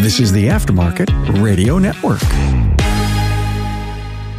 This is the Aftermarket Radio Network.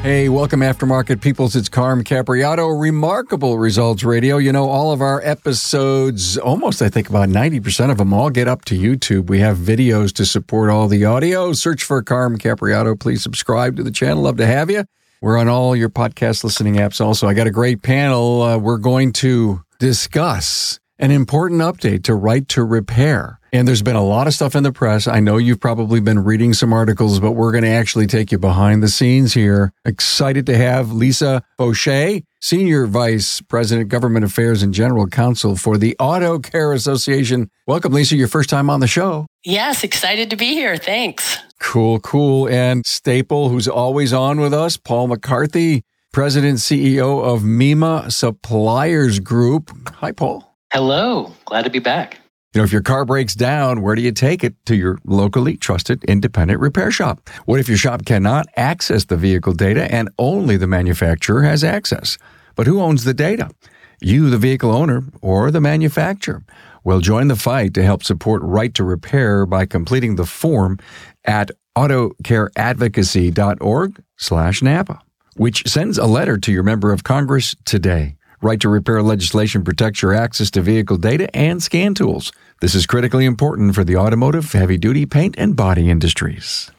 Hey, welcome Aftermarket Peoples. It's Carm Capriotto, Remarkable Results Radio. You know, all of our episodes, almost I think about 90% of them all get up to YouTube. We have videos to support all the audio. Search for Carm Capriotto. Please subscribe to the channel. Love to have you. We're on all your podcast listening apps also. I got a great panel. Uh, we're going to discuss an important update to Right to Repair. And there's been a lot of stuff in the press. I know you've probably been reading some articles, but we're going to actually take you behind the scenes here. Excited to have Lisa Foshee, Senior Vice President, Government Affairs and General Counsel for the Auto Care Association. Welcome, Lisa, your first time on the show. Yes, excited to be here. Thanks. Cool, cool. And Staple, who's always on with us, Paul McCarthy, President, CEO of MEMA Suppliers Group. Hi, Paul. Hello. Glad to be back. You know, if your car breaks down, where do you take it? To your locally trusted independent repair shop. What if your shop cannot access the vehicle data and only the manufacturer has access? But who owns the data? You, the vehicle owner, or the manufacturer? Well, join the fight to help support right to repair by completing the form at autocareadvocacy.org slash NAPA, which sends a letter to your member of Congress today. Right to repair legislation protects your access to vehicle data and scan tools. This is critically important for the automotive, heavy duty paint, and body industries.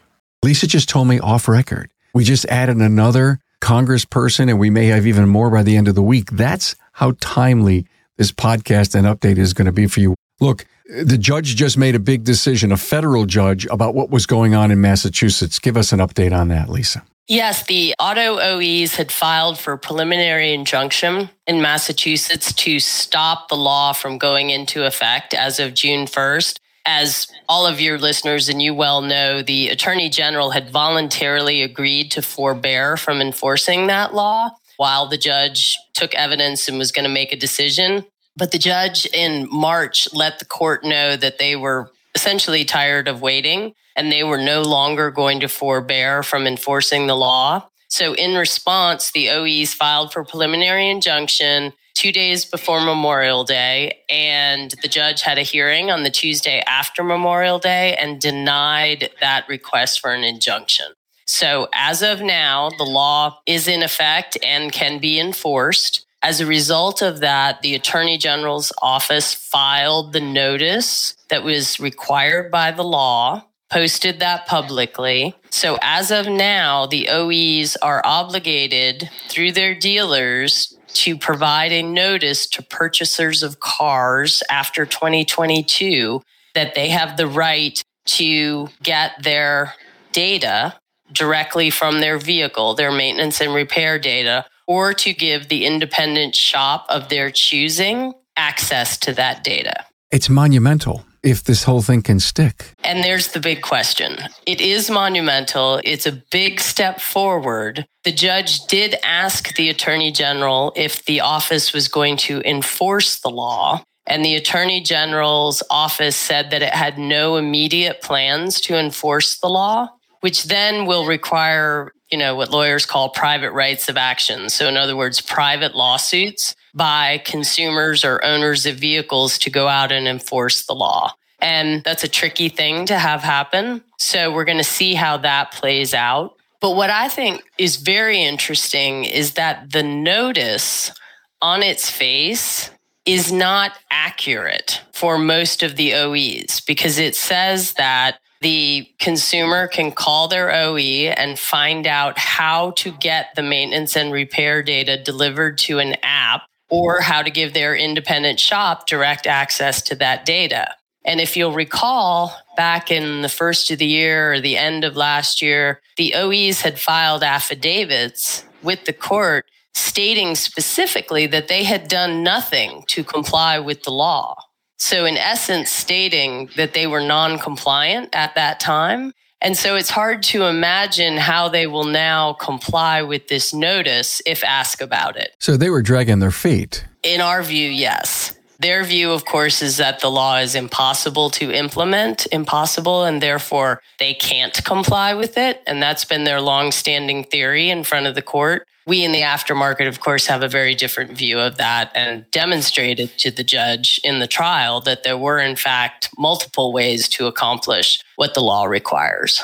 Lisa just told me off record. We just added another congressperson, and we may have even more by the end of the week. That's how timely this podcast and update is going to be for you. Look, the judge just made a big decision, a federal judge, about what was going on in Massachusetts. Give us an update on that, Lisa. Yes, the auto OEs had filed for preliminary injunction in Massachusetts to stop the law from going into effect as of June 1st. As all of your listeners and you well know, the Attorney General had voluntarily agreed to forbear from enforcing that law while the judge took evidence and was going to make a decision. But the judge in March let the court know that they were essentially tired of waiting and they were no longer going to forbear from enforcing the law. So, in response, the OEs filed for preliminary injunction two days before Memorial Day, and the judge had a hearing on the Tuesday after Memorial Day and denied that request for an injunction. So, as of now, the law is in effect and can be enforced. As a result of that, the Attorney General's office filed the notice that was required by the law posted that publicly. So as of now, the OEs are obligated through their dealers to provide a notice to purchasers of cars after 2022 that they have the right to get their data directly from their vehicle, their maintenance and repair data, or to give the independent shop of their choosing access to that data. It's monumental if this whole thing can stick. And there's the big question. It is monumental. It's a big step forward. The judge did ask the attorney general if the office was going to enforce the law. And the attorney general's office said that it had no immediate plans to enforce the law, which then will require, you know, what lawyers call private rights of action. So, in other words, private lawsuits by consumers or owners of vehicles to go out and enforce the law. And that's a tricky thing to have happen. So we're going to see how that plays out. But what I think is very interesting is that the notice on its face is not accurate for most of the OEs because it says that the consumer can call their OE and find out how to get the maintenance and repair data delivered to an app or how to give their independent shop direct access to that data. And if you'll recall, back in the first of the year or the end of last year, the OEs had filed affidavits with the court stating specifically that they had done nothing to comply with the law. So, in essence, stating that they were non compliant at that time and so it's hard to imagine how they will now comply with this notice if asked about it. So they were dragging their feet. In our view, yes. Their view, of course, is that the law is impossible to implement, impossible, and therefore they can't comply with it. And that's been their longstanding theory in front of the court. We in the aftermarket, of course, have a very different view of that and demonstrated to the judge in the trial that there were, in fact, multiple ways to accomplish what the law requires.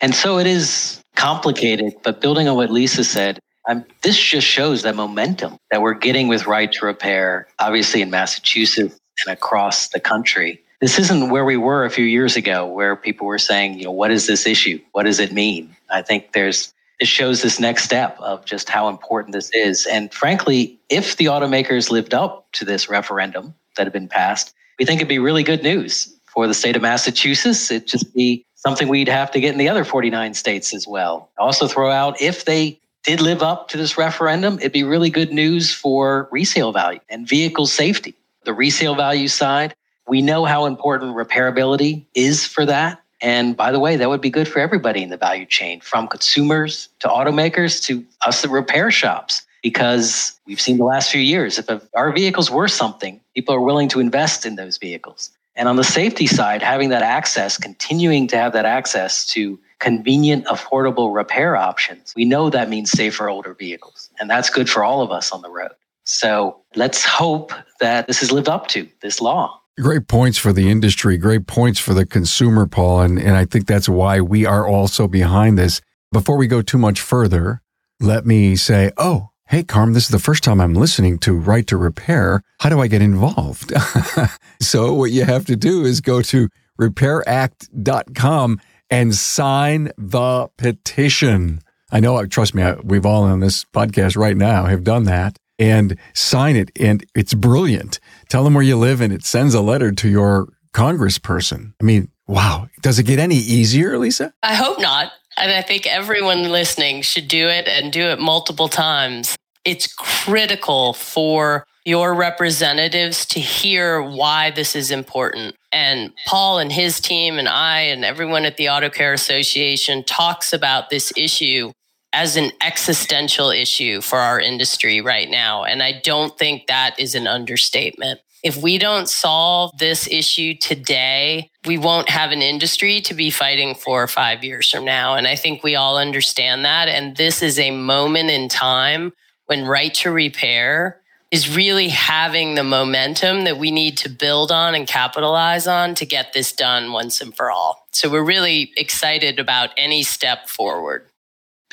And so it is complicated, but building on what Lisa said, um, this just shows that momentum that we're getting with right to repair, obviously in Massachusetts and across the country. This isn't where we were a few years ago, where people were saying, you know, what is this issue? What does it mean? I think there's it shows this next step of just how important this is. And frankly, if the automakers lived up to this referendum that had been passed, we think it'd be really good news for the state of Massachusetts. It'd just be something we'd have to get in the other 49 states as well. Also, throw out if they did live up to this referendum, it'd be really good news for resale value and vehicle safety. The resale value side, we know how important repairability is for that. And by the way, that would be good for everybody in the value chain, from consumers to automakers to us, the repair shops, because we've seen the last few years, if our vehicles were something, people are willing to invest in those vehicles. And on the safety side, having that access, continuing to have that access to convenient, affordable repair options, we know that means safer older vehicles. And that's good for all of us on the road. So let's hope that this is lived up to, this law. Great points for the industry, great points for the consumer, Paul. And, and I think that's why we are also behind this. Before we go too much further, let me say, oh, hey, Carm, this is the first time I'm listening to Right to Repair. How do I get involved? so what you have to do is go to repairact.com and sign the petition. I know, trust me, we've all on this podcast right now have done that and sign it. And it's brilliant. Tell them where you live and it sends a letter to your congressperson. I mean, wow. Does it get any easier, Lisa? I hope not. And I think everyone listening should do it and do it multiple times. It's critical for your representatives to hear why this is important. And Paul and his team and I and everyone at the Auto Care Association talks about this issue as an existential issue for our industry right now. And I don't think that is an understatement. If we don't solve this issue today, we won't have an industry to be fighting for five years from now. And I think we all understand that. And this is a moment in time when right to repair is really having the momentum that we need to build on and capitalize on to get this done once and for all. So we're really excited about any step forward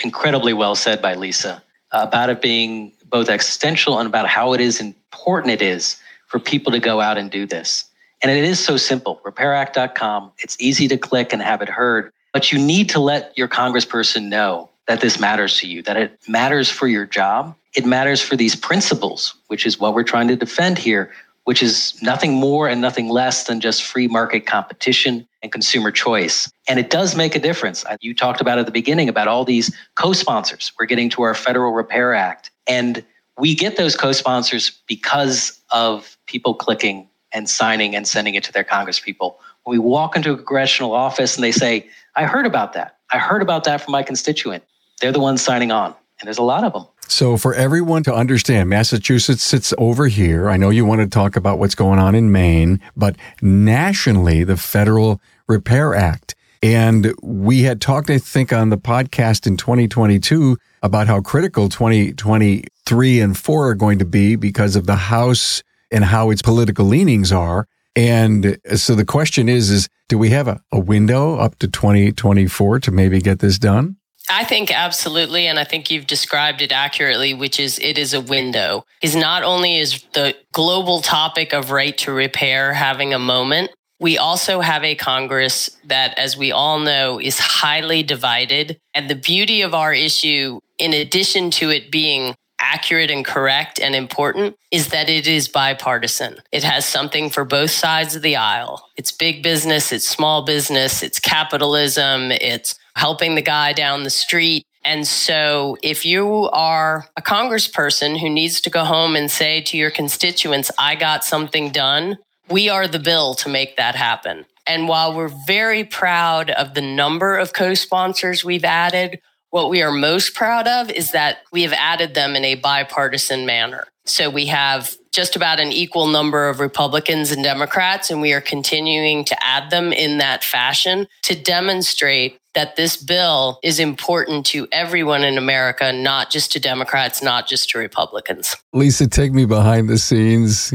incredibly well said by Lisa uh, about it being both existential and about how it is important it is for people to go out and do this. And it is so simple. RepairAct.com. It's easy to click and have it heard, but you need to let your congressperson know that this matters to you, that it matters for your job. It matters for these principles, which is what we're trying to defend here, which is nothing more and nothing less than just free market competition and consumer choice. And it does make a difference. You talked about at the beginning about all these co sponsors. We're getting to our Federal Repair Act. And we get those co sponsors because of people clicking and signing and sending it to their congresspeople. When we walk into a congressional office and they say, I heard about that. I heard about that from my constituent. They're the ones signing on. And there's a lot of them. So, for everyone to understand, Massachusetts sits over here. I know you want to talk about what's going on in Maine, but nationally, the Federal Repair Act. And we had talked, I think, on the podcast in 2022 about how critical 2023 and 4 are going to be because of the House and how its political leanings are. And so the question is, is do we have a, a window up to 2024 to maybe get this done? I think absolutely. And I think you've described it accurately, which is it is a window. Is not only is the global topic of right to repair having a moment, we also have a Congress that, as we all know, is highly divided. And the beauty of our issue, in addition to it being accurate and correct and important is that it is bipartisan. It has something for both sides of the aisle. It's big business, it's small business, it's capitalism, it's helping the guy down the street. And so if you are a congressperson who needs to go home and say to your constituents, I got something done, we are the bill to make that happen. And while we're very proud of the number of co sponsors we've added, what we are most proud of is that we have added them in a bipartisan manner. So we have just about an equal number of Republicans and Democrats, and we are continuing to add them in that fashion to demonstrate that this bill is important to everyone in America, not just to Democrats, not just to Republicans. Lisa, take me behind the scenes.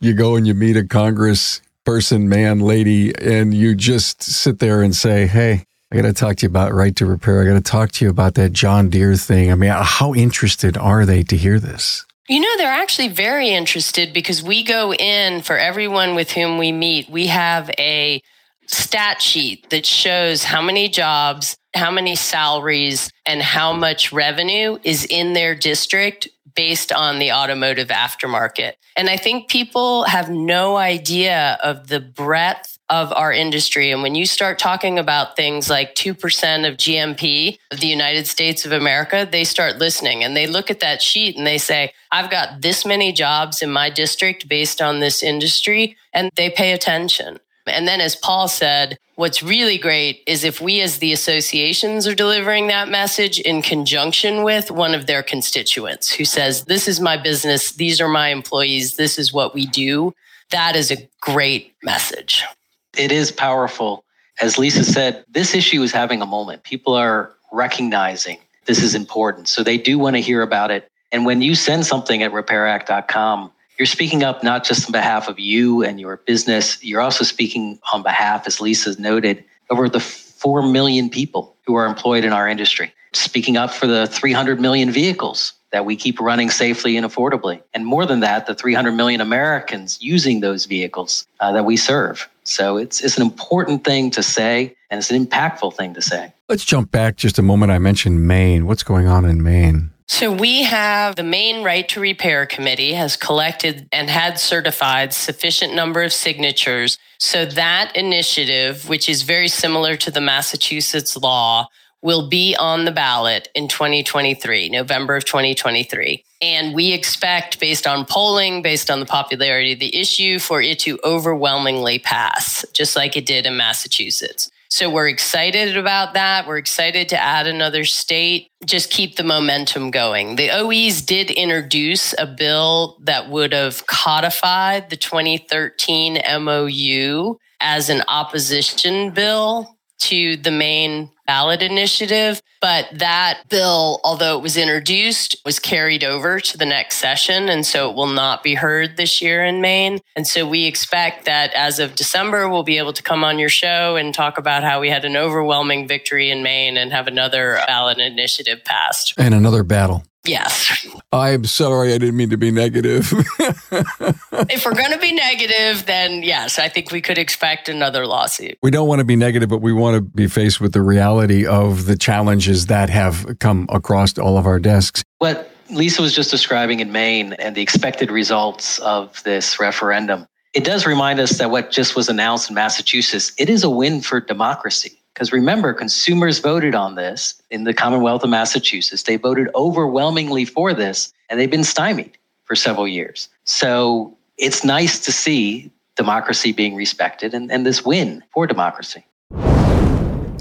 You go and you meet a Congress person, man, lady, and you just sit there and say, Hey, I got to talk to you about right to repair. I got to talk to you about that John Deere thing. I mean, how interested are they to hear this? You know, they're actually very interested because we go in for everyone with whom we meet. We have a stat sheet that shows how many jobs, how many salaries, and how much revenue is in their district based on the automotive aftermarket. And I think people have no idea of the breadth of our industry. And when you start talking about things like 2% of GMP of the United States of America, they start listening and they look at that sheet and they say, I've got this many jobs in my district based on this industry, and they pay attention. And then, as Paul said, what's really great is if we as the associations are delivering that message in conjunction with one of their constituents who says, This is my business, these are my employees, this is what we do. That is a great message. It is powerful. As Lisa said, this issue is having a moment. People are recognizing this is important. So they do want to hear about it. And when you send something at repairact.com, you're speaking up not just on behalf of you and your business, you're also speaking on behalf, as Lisa noted, over the 4 million people who are employed in our industry, speaking up for the 300 million vehicles that we keep running safely and affordably. And more than that, the 300 million Americans using those vehicles uh, that we serve. So it's, it's an important thing to say, and it's an impactful thing to say. Let's jump back just a moment. I mentioned Maine. What's going on in Maine? So we have the Maine Right to Repair Committee has collected and had certified sufficient number of signatures. So that initiative, which is very similar to the Massachusetts law, will be on the ballot in 2023, November of 2023. And we expect, based on polling, based on the popularity of the issue, for it to overwhelmingly pass, just like it did in Massachusetts. So we're excited about that. We're excited to add another state, just keep the momentum going. The OEs did introduce a bill that would have codified the 2013 MOU as an opposition bill to the Maine ballot initiative. But that bill, although it was introduced, was carried over to the next session. And so it will not be heard this year in Maine. And so we expect that as of December, we'll be able to come on your show and talk about how we had an overwhelming victory in Maine and have another ballot initiative passed. And another battle. Yes. I'm sorry, I didn't mean to be negative. if we're going to be negative, then yes, I think we could expect another lawsuit. We don't want to be negative, but we want to be faced with the reality of the challenges that have come across all of our desks. What Lisa was just describing in Maine and the expected results of this referendum, it does remind us that what just was announced in Massachusetts, it is a win for democracy. Because remember, consumers voted on this in the Commonwealth of Massachusetts. They voted overwhelmingly for this, and they've been stymied for several years. So it's nice to see democracy being respected and, and this win for democracy.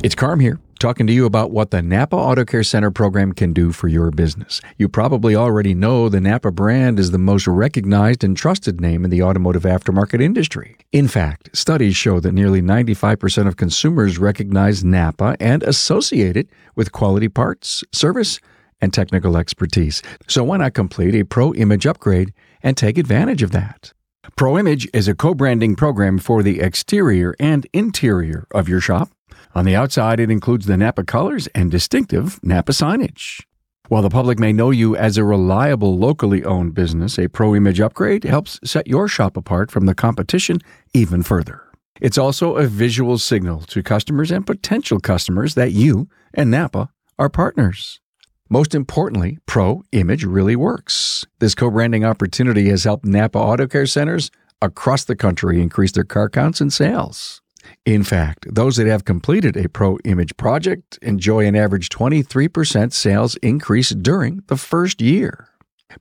It's Carm here, talking to you about what the Napa Auto Care Center program can do for your business. You probably already know the Napa brand is the most recognized and trusted name in the automotive aftermarket industry. In fact, studies show that nearly 95% of consumers recognize Napa and associate it with quality parts, service, and technical expertise. So why not complete a Pro Image upgrade and take advantage of that? Pro Image is a co branding program for the exterior and interior of your shop on the outside, it includes the Napa colors and distinctive Napa signage. While the public may know you as a reliable, locally owned business, a Pro Image upgrade helps set your shop apart from the competition even further. It's also a visual signal to customers and potential customers that you and Napa are partners. Most importantly, Pro Image really works. This co branding opportunity has helped Napa Auto Care Centers across the country increase their car counts and sales. In fact, those that have completed a Pro Image project enjoy an average 23% sales increase during the first year.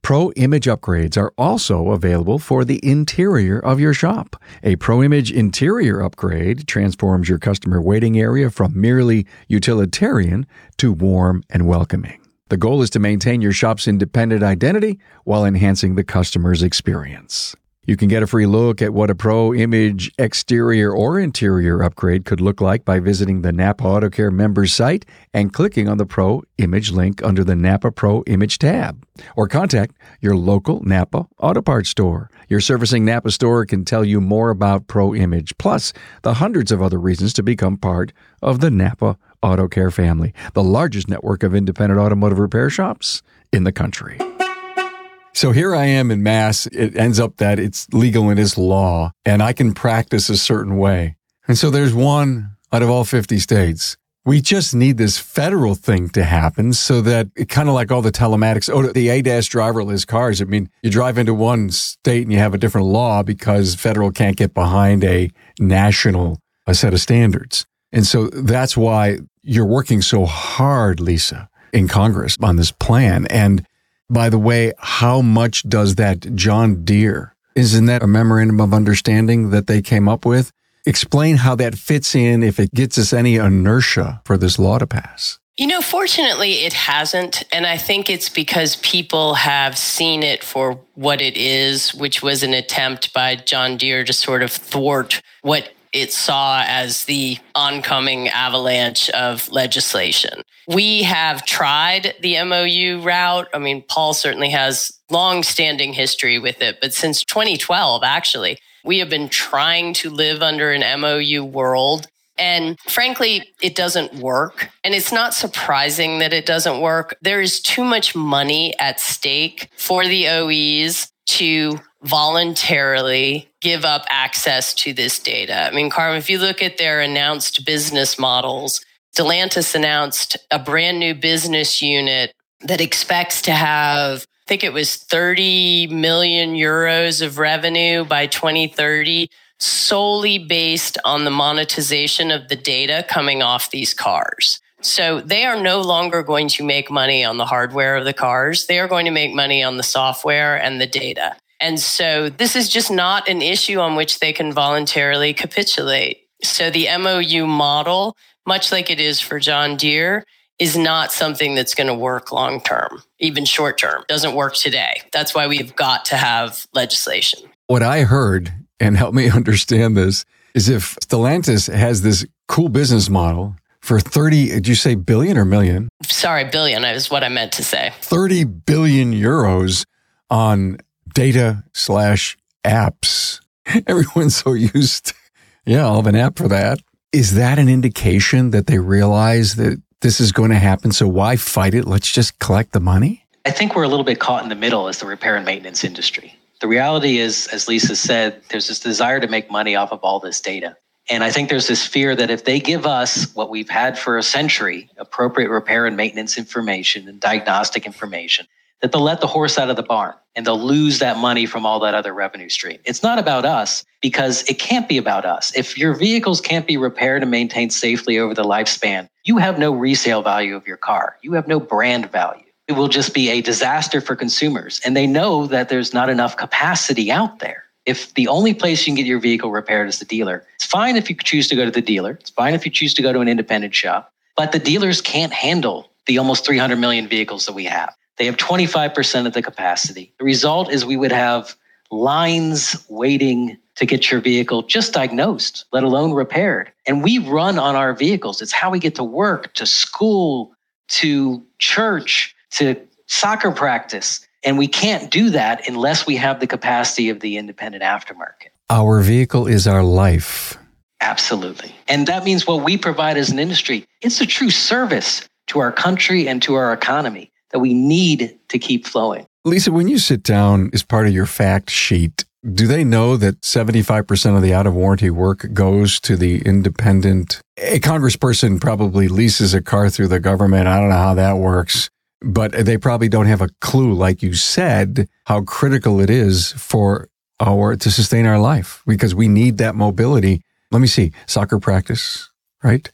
Pro Image upgrades are also available for the interior of your shop. A Pro Image interior upgrade transforms your customer waiting area from merely utilitarian to warm and welcoming. The goal is to maintain your shop's independent identity while enhancing the customer's experience. You can get a free look at what a Pro Image exterior or interior upgrade could look like by visiting the Napa Auto Care members site and clicking on the Pro Image link under the Napa Pro Image tab. Or contact your local Napa Auto Parts store. Your servicing Napa store can tell you more about Pro Image, plus the hundreds of other reasons to become part of the Napa Auto Care family, the largest network of independent automotive repair shops in the country. So here I am in Mass. It ends up that it's legal and it's law, and I can practice a certain way. And so there's one out of all 50 states. We just need this federal thing to happen so that it kind of like all the telematics, oh, the ADAS driverless cars. I mean, you drive into one state and you have a different law because federal can't get behind a national a set of standards. And so that's why you're working so hard, Lisa, in Congress on this plan. And by the way, how much does that John Deere, isn't that a memorandum of understanding that they came up with? Explain how that fits in if it gets us any inertia for this law to pass. You know, fortunately, it hasn't. And I think it's because people have seen it for what it is, which was an attempt by John Deere to sort of thwart what it saw as the oncoming avalanche of legislation. We have tried the MOU route. I mean, Paul certainly has long standing history with it, but since 2012, actually, we have been trying to live under an MOU world. And frankly, it doesn't work. And it's not surprising that it doesn't work. There is too much money at stake for the OEs to voluntarily give up access to this data. I mean, Carmen, if you look at their announced business models, Stellantis announced a brand new business unit that expects to have, I think it was 30 million euros of revenue by 2030, solely based on the monetization of the data coming off these cars. So they are no longer going to make money on the hardware of the cars. They are going to make money on the software and the data. And so this is just not an issue on which they can voluntarily capitulate. So the MOU model, much like it is for John Deere, is not something that's going to work long term, even short term. Doesn't work today. That's why we've got to have legislation. What I heard, and help me understand this, is if Stellantis has this cool business model for 30, did you say billion or million? Sorry, billion is what I meant to say. 30 billion euros on data slash apps. Everyone's so used. To, yeah, I'll have an app for that. Is that an indication that they realize that this is going to happen? So why fight it? Let's just collect the money. I think we're a little bit caught in the middle as the repair and maintenance industry. The reality is, as Lisa said, there's this desire to make money off of all this data. And I think there's this fear that if they give us what we've had for a century appropriate repair and maintenance information and diagnostic information that they'll let the horse out of the barn and they'll lose that money from all that other revenue stream. It's not about us because it can't be about us. If your vehicles can't be repaired and maintained safely over the lifespan, you have no resale value of your car. You have no brand value. It will just be a disaster for consumers. And they know that there's not enough capacity out there. If the only place you can get your vehicle repaired is the dealer, it's fine if you choose to go to the dealer. It's fine if you choose to go to an independent shop, but the dealers can't handle the almost 300 million vehicles that we have. They have 25% of the capacity. The result is we would have lines waiting to get your vehicle just diagnosed, let alone repaired. And we run on our vehicles. It's how we get to work, to school, to church, to soccer practice. And we can't do that unless we have the capacity of the independent aftermarket. Our vehicle is our life. Absolutely. And that means what we provide as an industry, it's a true service to our country and to our economy that we need to keep flowing. Lisa, when you sit down as part of your fact sheet, do they know that 75% of the out of warranty work goes to the independent? A congressperson probably leases a car through the government. I don't know how that works, but they probably don't have a clue, like you said, how critical it is for our to sustain our life because we need that mobility. Let me see soccer practice, right?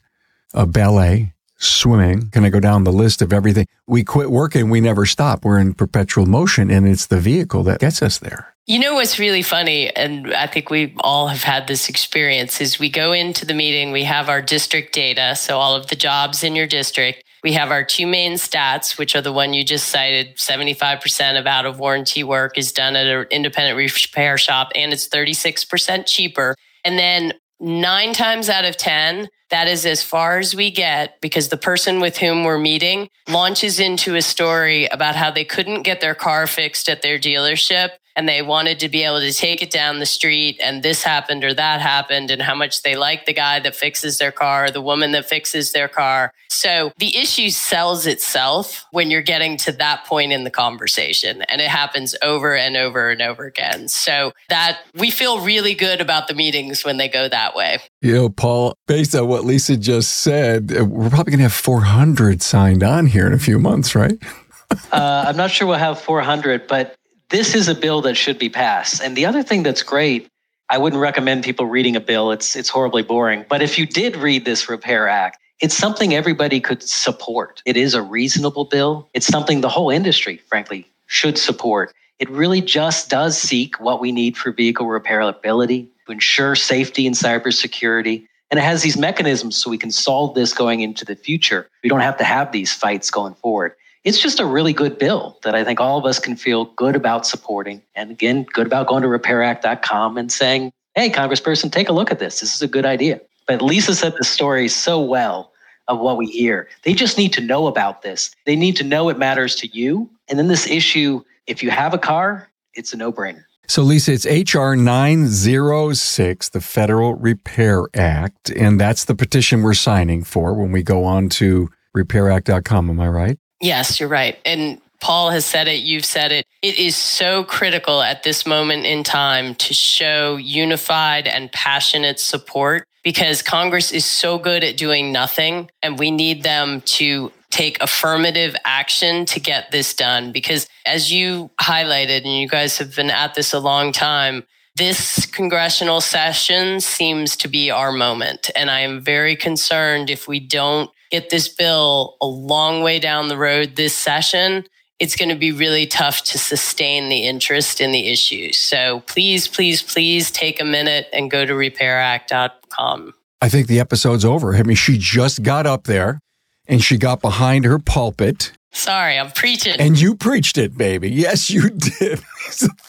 A ballet, swimming. Can I go down the list of everything? We quit working. We never stop. We're in perpetual motion and it's the vehicle that gets us there. You know what's really funny, and I think we all have had this experience, is we go into the meeting, we have our district data, so all of the jobs in your district, We have our two main stats, which are the one you just cited 75% of out of warranty work is done at an independent repair shop, and it's 36% cheaper. And then nine times out of 10, that is as far as we get because the person with whom we're meeting launches into a story about how they couldn't get their car fixed at their dealership and they wanted to be able to take it down the street and this happened or that happened and how much they like the guy that fixes their car, the woman that fixes their car. So the issue sells itself when you're getting to that point in the conversation and it happens over and over and over again. So that we feel really good about the meetings when they go that way. You know, Paul, based on what Lisa just said, uh, we're probably going to have 400 signed on here in a few months, right? uh, I'm not sure we'll have 400, but this is a bill that should be passed. And the other thing that's great, I wouldn't recommend people reading a bill. It's it's horribly boring. But if you did read this Repair Act, it's something everybody could support. It is a reasonable bill. It's something the whole industry, frankly, should support. It really just does seek what we need for vehicle repairability, to ensure safety and cybersecurity. And it has these mechanisms so we can solve this going into the future. We don't have to have these fights going forward it's just a really good bill that I think all of us can feel good about supporting. And again, good about going to repairact.com and saying, hey, Congressperson, take a look at this. This is a good idea. But Lisa said the story so well of what we hear. They just need to know about this. They need to know it matters to you. And then this issue, if you have a car, it's a no brainer. So, Lisa, it's H.R. 906, the Federal Repair Act, and that's the petition we're signing for when we go on to repairact.com. Am I right? Yes, you're right. And Paul has said it, you've said it. It is so critical at this moment in time to show unified and passionate support because Congress is so good at doing nothing and we need them to take affirmative action to get this done because as you highlighted and you guys have been at this a long time this congressional session seems to be our moment and i am very concerned if we don't get this bill a long way down the road this session, it's going to be really tough to sustain the interest in the issue. So please, please, please take a minute and go to repairact.com. I think the episode's over. I mean, she just got up there and she got behind her pulpit. Sorry, I'm preaching. And you preached it, baby. Yes, you did.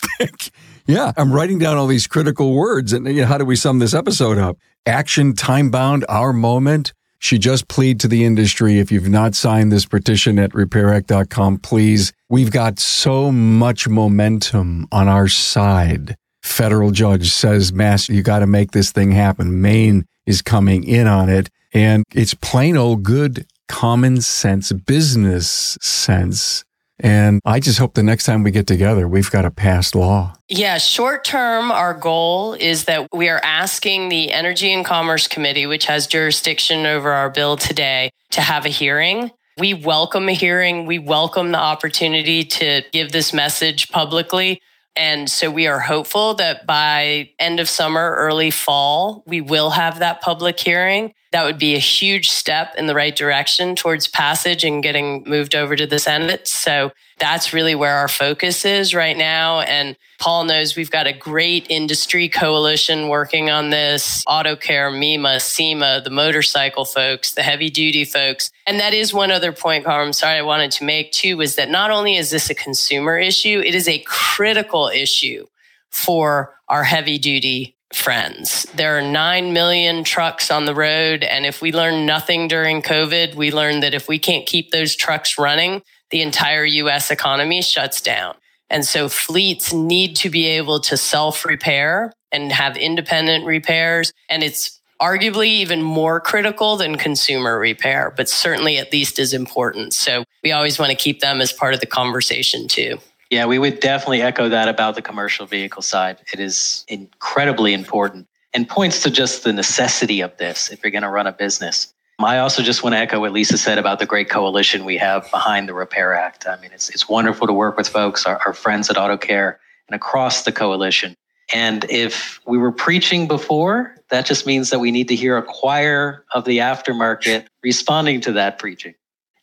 yeah, I'm writing down all these critical words. And you know, how do we sum this episode up? Action, time bound, our moment. She just plead to the industry. If you've not signed this petition at repairact.com, please. We've got so much momentum on our side. Federal judge says, Mass, you got to make this thing happen. Maine is coming in on it. And it's plain old good common sense, business sense and I just hope the next time we get together, we've got a passed law. Yeah, short term, our goal is that we are asking the Energy and Commerce Committee, which has jurisdiction over our bill today, to have a hearing. We welcome a hearing. We welcome the opportunity to give this message publicly. And so we are hopeful that by end of summer, early fall, we will have that public hearing. That would be a huge step in the right direction towards passage and getting moved over to the Senate. So that's really where our focus is right now. And Paul knows we've got a great industry coalition working on this Auto Care, MEMA, SEMA, the motorcycle folks, the heavy duty folks. And that is one other point, Carl, I'm sorry I wanted to make too, was that not only is this a consumer issue, it is a critical issue for our heavy duty friends. There are 9 million trucks on the road. And if we learn nothing during COVID, we learned that if we can't keep those trucks running, the entire US economy shuts down. And so fleets need to be able to self repair and have independent repairs. And it's arguably even more critical than consumer repair, but certainly at least as important. So we always want to keep them as part of the conversation too. Yeah, we would definitely echo that about the commercial vehicle side. It is incredibly important and points to just the necessity of this if you're going to run a business. I also just want to echo what Lisa said about the great coalition we have behind the Repair Act. I mean, it's, it's wonderful to work with folks, our, our friends at Auto Care, and across the coalition. And if we were preaching before, that just means that we need to hear a choir of the aftermarket responding to that preaching.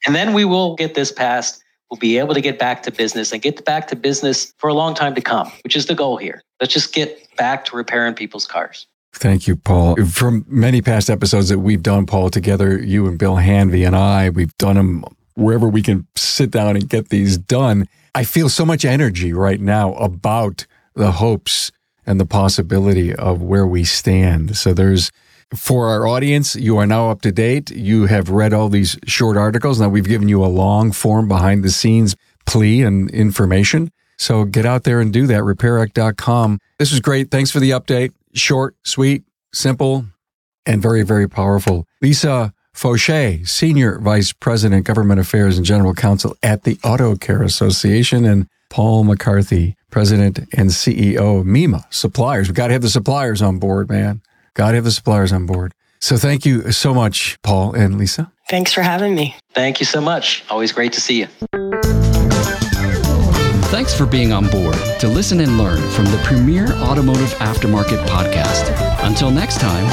And then we will get this passed will be able to get back to business and get back to business for a long time to come, which is the goal here. Let's just get back to repairing people's cars. Thank you, Paul. From many past episodes that we've done, Paul, together, you and Bill Hanvey and I, we've done them wherever we can sit down and get these done. I feel so much energy right now about the hopes and the possibility of where we stand. So there's, for our audience, you are now up to date. You have read all these short articles. Now we've given you a long form behind the scenes plea and information. So get out there and do that. RepairAct.com. This was great. Thanks for the update. Short, sweet, simple, and very, very powerful. Lisa Foshee, Senior Vice President, Government Affairs and General Counsel at the Auto Care Association, and Paul McCarthy, President and CEO of MEMA Suppliers. We've got to have the suppliers on board, man. Got to have the suppliers on board. So thank you so much, Paul and Lisa. Thanks for having me. Thank you so much. Always great to see you. Thanks for being on board to listen and learn from the premier automotive aftermarket podcast. Until next time,